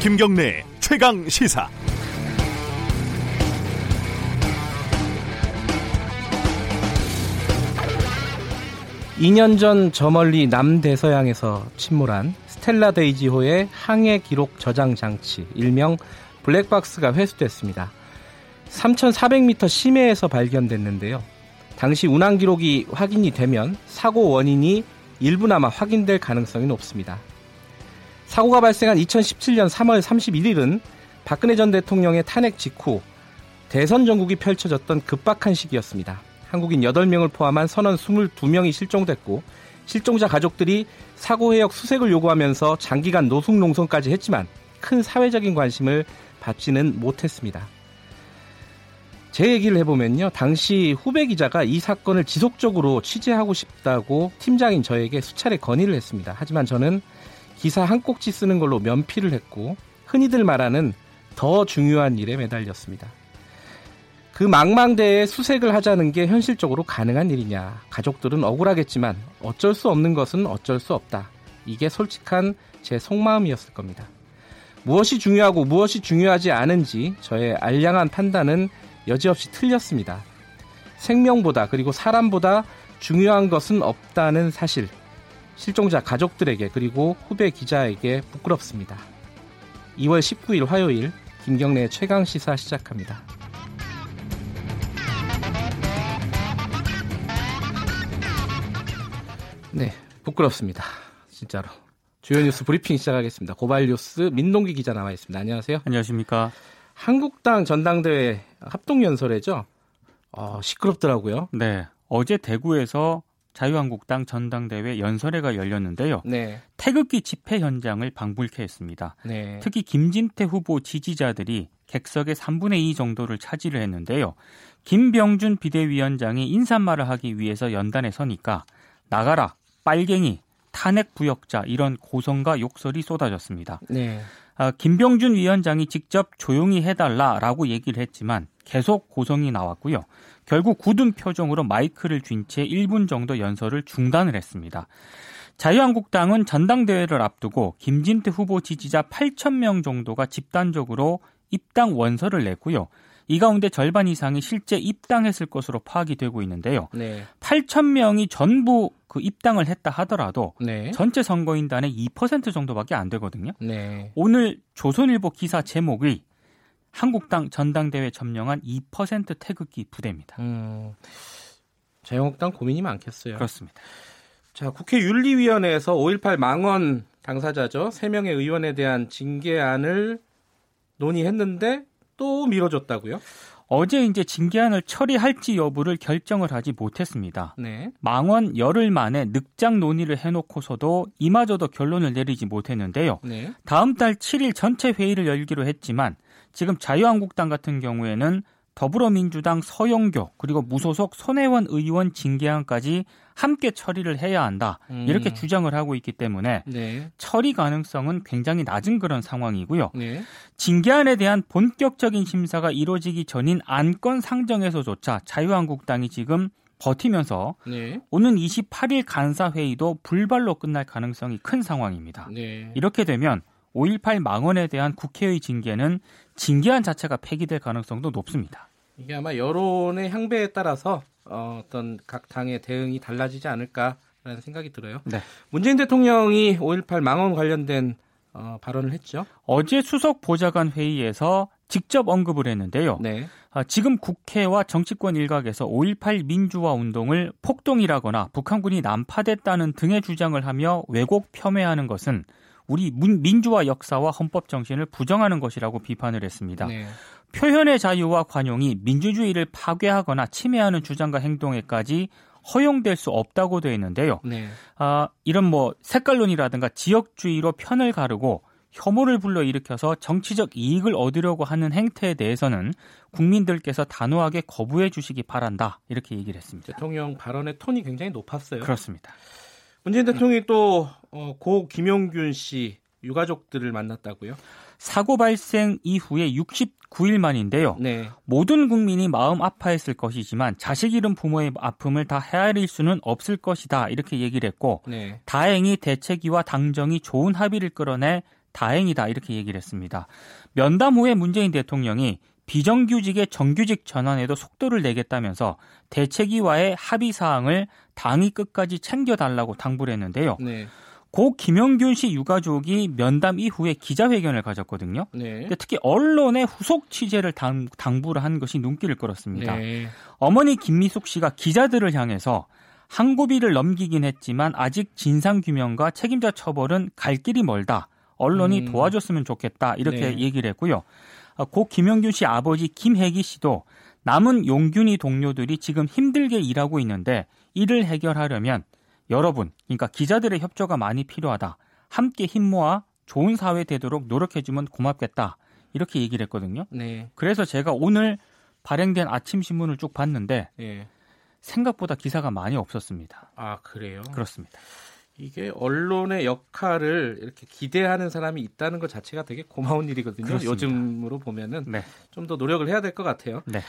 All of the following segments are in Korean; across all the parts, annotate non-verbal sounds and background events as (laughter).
김경래 최강 시사. 2년 전 저 멀리 남대서양에서 침몰한 스텔라 데이지호의 항해 기록 저장 장치, 일명 블랙박스가 회수됐습니다. 3,400m 심해에서 발견됐는데요. 당시 운항 기록이 확인이 되면 사고 원인이 일부나마 확인될 가능성이 높습니다. 사고가 발생한 2017년 3월 31일은 박근혜 전 대통령의 탄핵 직후 대선 전국이 펼쳐졌던 급박한 시기였습니다. 한국인 8명을 포함한 선원 22명이 실종됐고 실종자 가족들이 사고 해역 수색을 요구하면서 장기간 노숙 농성까지 했지만 큰 사회적인 관심을 받지는 못했습니다. 제 얘기를 해보면요. 당시 후배 기자가 이 사건을 지속적으로 취재하고 싶다고 팀장인 저에게 수차례 건의를 했습니다. 하지만 저는 기사 한 꼭지 쓰는 걸로 면피를 했고 흔히들 말하는 더 중요한 일에 매달렸습니다. 그 망망대에 수색을 하자는 게 현실적으로 가능한 일이냐. 가족들은 억울하겠지만 어쩔 수 없는 것은 어쩔 수 없다. 이게 솔직한 제 속마음이었을 겁니다. 무엇이 중요하고 무엇이 중요하지 않은지 저의 알량한 판단은 여지없이 틀렸습니다. 생명보다 그리고 사람보다 중요한 것은 없다는 사실. 실종자 가족들에게 그리고 후배 기자에게 부끄럽습니다. 2월 19일 화요일 김경래의 최강 시사 시작합니다. 네, 부끄럽습니다. 진짜로. 주요 뉴스 브리핑 시작하겠습니다. 고발 뉴스 민동기 기자 나와 있습니다. 안녕하세요. 안녕하십니까. 한국당 전당대회 합동연설회죠. 어, 시끄럽더라고요. 네. 어제 대구에서 자유한국당 전당대회 연설회가 열렸는데요. 네. 태극기 집회 현장을 방불케 했습니다. 네. 특히 김진태 후보 지지자들이 객석의 3분의 2 정도를 차지를 했는데요. 김병준 비대위원장이 인사말을 하기 위해서 연단에 서니까 나가라, 빨갱이, 탄핵 부역자 이런 고성과 욕설이 쏟아졌습니다. 네. 아, 김병준 위원장이 직접 조용히 해달라라고 얘기를 했지만 계속 고성이 나왔고요. 결국 굳은 표정으로 마이크를 쥔 채 1분 정도 연설을 중단을 했습니다. 자유한국당은 전당대회를 앞두고 김진태 후보 지지자 8천 명 정도가 집단적으로 입당 원서를 냈고요. 이 가운데 절반 이상이 실제 입당했을 것으로 파악이 되고 있는데요. 네. 8천 명이 전부 그 입당을 했다 하더라도 네. 전체 선거인단의 2% 정도밖에 안 되거든요. 네. 오늘 조선일보 기사 제목이 한국당 전당대회 점령한 2% 태극기 부대입니다. 음, 자유한국당 고민이 많겠어요. 그렇습니다. 자, 국회 윤리위원회에서 5.18 망원 당사자죠. 3명의 의원에 대한 징계안을 논의했는데 또 미뤄졌다고요? 어제 이제 징계안을 처리할지 여부를 결정을 하지 못했습니다. 네. 망원 열흘 만에 늑장 논의를 해놓고서도 이마저도 결론을 내리지 못했는데요. 네. 다음 달 7일 전체 회의를 열기로 했지만 지금 자유한국당 같은 경우에는 더불어민주당 서영교 그리고 무소속 손혜원 의원 징계안까지 함께 처리를 해야 한다 음. 이렇게 주장을 하고 있기 때문에 네. 처리 가능성은 굉장히 낮은 그런 상황이고요. 네. 징계안에 대한 본격적인 심사가 이루어지기 전인 안건 상정에서조차 자유한국당이 지금 버티면서 네. 오는 28일 간사회의도 불발로 끝날 가능성이 큰 상황입니다. 네. 이렇게 되면 5.18 망언에 대한 국회의 징계는 징계안 자체가 폐기될 가능성도 높습니다. 이게 아마 여론의 향배에 따라서 어, 어떤 각 당의 대응이 달라지지 않을까라는 생각이 들어요. 네. 문재인 대통령이 5.18 망언 관련된 어, 발언을 했죠. 어제 수석 보좌관 회의에서 직접 언급을 했는데요. 네. 아, 지금 국회와 정치권 일각에서 5.18 민주화 운동을 폭동이라거나 북한군이 난파됐다는 등의 주장을 하며 왜곡 폄훼하는 것은 우리 민주화 역사와 헌법 정신을 부정하는 것이라고 비판을 했습니다. 네. 표현의 자유와 관용이 민주주의를 파괴하거나 침해하는 주장과 행동에까지 허용될 수 없다고 되어 있는데요. 네. 아, 이런 뭐 색깔론이라든가 지역주의로 편을 가르고 혐오를 불러일으켜서 정치적 이익을 얻으려고 하는 행태에 대해서는 국민들께서 단호하게 거부해 주시기 바란다. 이렇게 얘기를 했습니다. 대통령 발언의 톤이 굉장히 높았어요. 그렇습니다. 문재인 대통령이 또고 어, 김용균 씨 유가족들을 만났다고요? 사고 발생 이후에 69일 만인데요. 네. 모든 국민이 마음 아파했을 것이지만 자식 잃은 부모의 아픔을 다 헤아릴 수는 없을 것이다. 이렇게 얘기를 했고 네. 다행히 대책위와 당정이 좋은 합의를 끌어내 다행이다 이렇게 얘기를 했습니다. 면담 후에 문재인 대통령이 비정규직의 정규직 전환에도 속도를 내겠다면서 대책위와의 합의 사항을 당이 끝까지 챙겨달라고 당부를 했는데요. 네. 고 김영균 씨 유가족이 면담 이후에 기자회견을 가졌거든요. 네. 특히 언론의 후속 취재를 당, 당부를 한 것이 눈길을 끌었습니다. 네. 어머니 김미숙 씨가 기자들을 향해서 항고비를 넘기긴 했지만 아직 진상 규명과 책임자 처벌은 갈 길이 멀다. 언론이 음. 도와줬으면 좋겠다. 이렇게 네. 얘기를 했고요. 어, 고 김영균 씨 아버지 김혜기 씨도 남은 용균이 동료들이 지금 힘들게 일하고 있는데 이를 해결하려면 여러분, 그러니까 기자들의 협조가 많이 필요하다. 함께 힘 모아 좋은 사회 되도록 노력해주면 고맙겠다. 이렇게 얘기를 했거든요. 네. 그래서 제가 오늘 발행된 아침 신문을 쭉 봤는데 네. 생각보다 기사가 많이 없었습니다. 아 그래요? 그렇습니다. 이게 언론의 역할을 이렇게 기대하는 사람이 있다는 것 자체가 되게 고마운 일이거든요. 그렇습니다. 요즘으로 보면은 네. 좀더 노력을 해야 될 것 같아요. 네.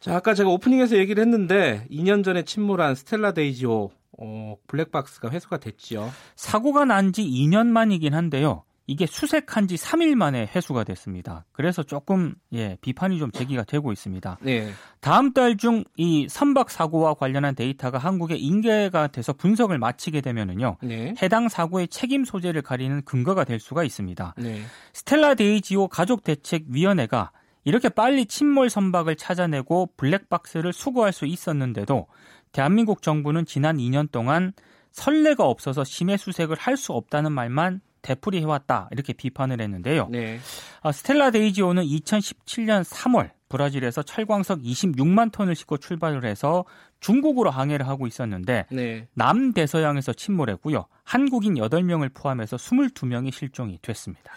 자, 아까 제가 오프닝에서 얘기를 했는데 2년 전에 침몰한 스텔라 데이지호 어, 블랙박스가 회수가 됐지요. 사고가 난 지 2년 만이긴 한데요. 이게 수색한 지 3일 만에 회수가 됐습니다. 그래서 조금 예, 비판이 좀 제기가 되고 있습니다. 네. 다음 달 중 이 선박 사고와 관련한 데이터가 한국에 인계가 돼서 분석을 마치게 되면은요. 네. 해당 사고의 책임 소재를 가리는 근거가 될 수가 있습니다. 네. 스텔라 데이지호 가족 대책 위원회가 이렇게 빨리 침몰 선박을 찾아내고 블랙박스를 수거할 수 있었는데도 대한민국 정부는 지난 2년 동안 선례가 없어서 심해 수색을 할 수 없다는 말만 되풀이 해왔다 이렇게 비판을 했는데요. 네. 아, 스텔라 데이지호는 2017년 3월 브라질에서 철광석 26만 톤을 싣고 출발을 해서 중국으로 항해를 하고 있었는데 네. 남대서양에서 침몰했고요. 한국인 8명을 포함해서 22명이 실종이 됐습니다.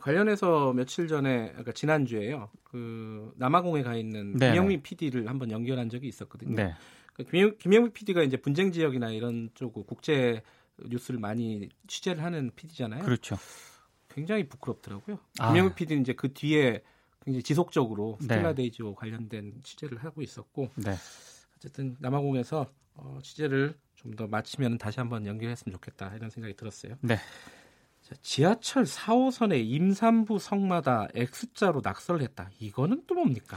관련해서 며칠 전에 그러니까 지난주에요. 그 남아공에 가 있는 네. 김영민 PD를 한번 연결한 적이 있었거든요. 네. 그 김영, 김영민 PD가 이제 분쟁 지역이나 이런 쪽 국제 뉴스를 많이 취재를 하는 PD잖아요. 그렇죠. 굉장히 부끄럽더라고요. 아. 김영민 PD는 이제 그 뒤에 굉장히 지속적으로 네. 스텔라 데이지호와 관련된 취재를 하고 있었고 네. 어쨌든 남아공에서 어, 취재를 좀 더 마치면 다시 한번 연결했으면 좋겠다 이런 생각이 들었어요. 네. 자, 지하철 4호선의 임산부 성마다 X자로 낙서를 했다. 이거는 또 뭡니까?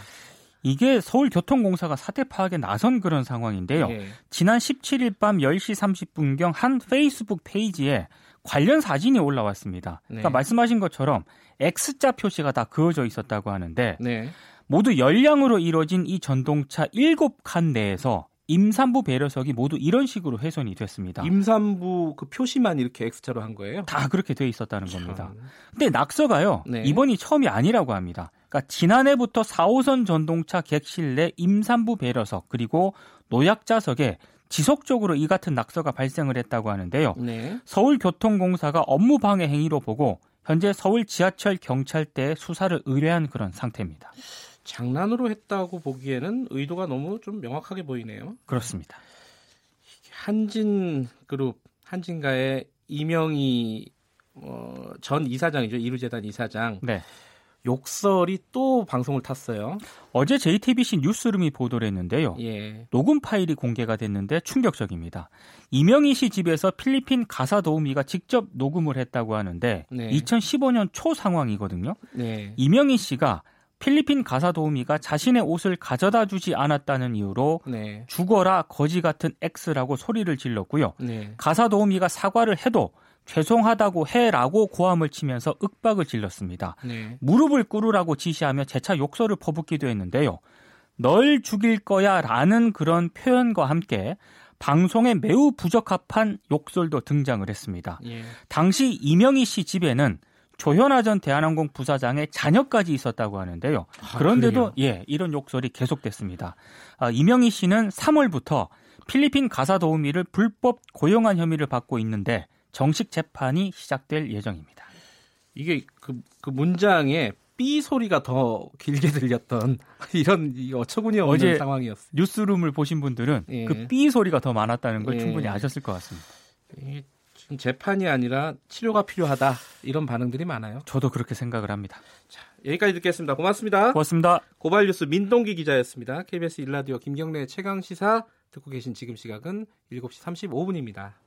이게 서울교통공사가 사태 파악에 나선 그런 상황인데요. 네. 지난 17일 밤 10시 30분경 한 페이스북 페이지에 관련 사진이 올라왔습니다. 네. 그러니까 말씀하신 것처럼 X자 표시가 다 그어져 있었다고 하는데 네. 모두 열량으로 이뤄진 이 전동차 7칸 내에서 임산부 배려석이 모두 이런 식으로 훼손이 됐습니다. 임산부 그 표시만 이렇게 X자로 한 거예요? 다 그렇게 돼 있었다는 참. 겁니다. 근데 낙서가요. 네. 이번이 처음이 아니라고 합니다. 그러니까 지난해부터 4호선 전동차 객실 내 임산부 배려석 그리고 노약자석에 지속적으로 이 같은 낙서가 발생을 했다고 하는데요. 네. 서울교통공사가 업무 방해 행위로 보고 현재 서울 지하철 경찰대에 수사를 의뢰한 그런 상태입니다. 장난으로 했다고 보기에는 의도가 너무 좀 명확하게 보이네요. 그렇습니다. 한진 그룹 한진가의 이명희 어, 전 이사장이죠 이루재단 이사장. 네. 욕설이 또 방송을 탔어요. 어제 JTBC 뉴스룸이 보도를 했는데요. 예. 녹음 파일이 공개가 됐는데 충격적입니다. 이명희 씨 집에서 필리핀 가사 도우미가 직접 녹음을 했다고 하는데 네. 2015년 초 상황이거든요. 네. 이명희 씨가 필리핀 가사 도우미가 자신의 옷을 가져다 주지 않았다는 이유로 네. 죽어라 거지 같은 X라고 소리를 질렀고요. 네. 가사 도우미가 사과를 해도 죄송하다고 해라고 고함을 치면서 윽박을 질렀습니다. 네. 무릎을 꿇으라고 지시하며 재차 욕설을 퍼붓기도 했는데요. 널 죽일 거야 라는 그런 표현과 함께 방송에 매우 부적합한 욕설도 등장을 했습니다. 예. 당시 이명희 씨 집에는 조현아 전 대한항공 부사장의 자녀까지 있었다고 하는데요. 아, 그런데도 그래요? 예 이런 욕설이 계속됐습니다. 아, 이명희 씨는 3월부터 필리핀 가사 도우미를 불법 고용한 혐의를 받고 있는데 정식 재판이 시작될 예정입니다. 이게 그, 그 문장에 삐 소리가 더 길게 들렸던 (laughs) 이런 어처구니 없는 어제 상황이었어요. 뉴스룸을 보신 분들은 예. 그삐 소리가 더 많았다는 걸 예. 충분히 아셨을 것 같습니다. 재판이 아니라 치료가 필요하다 이런 반응들이 많아요. 저도 그렇게 생각을 합니다. 자, 여기까지 듣겠습니다. 고맙습니다. 고맙습니다. 고발뉴스 민동기 기자였습니다. KBS 일라디오 김경래 최강 시사 듣고 계신 지금 시각은 7시 35분입니다.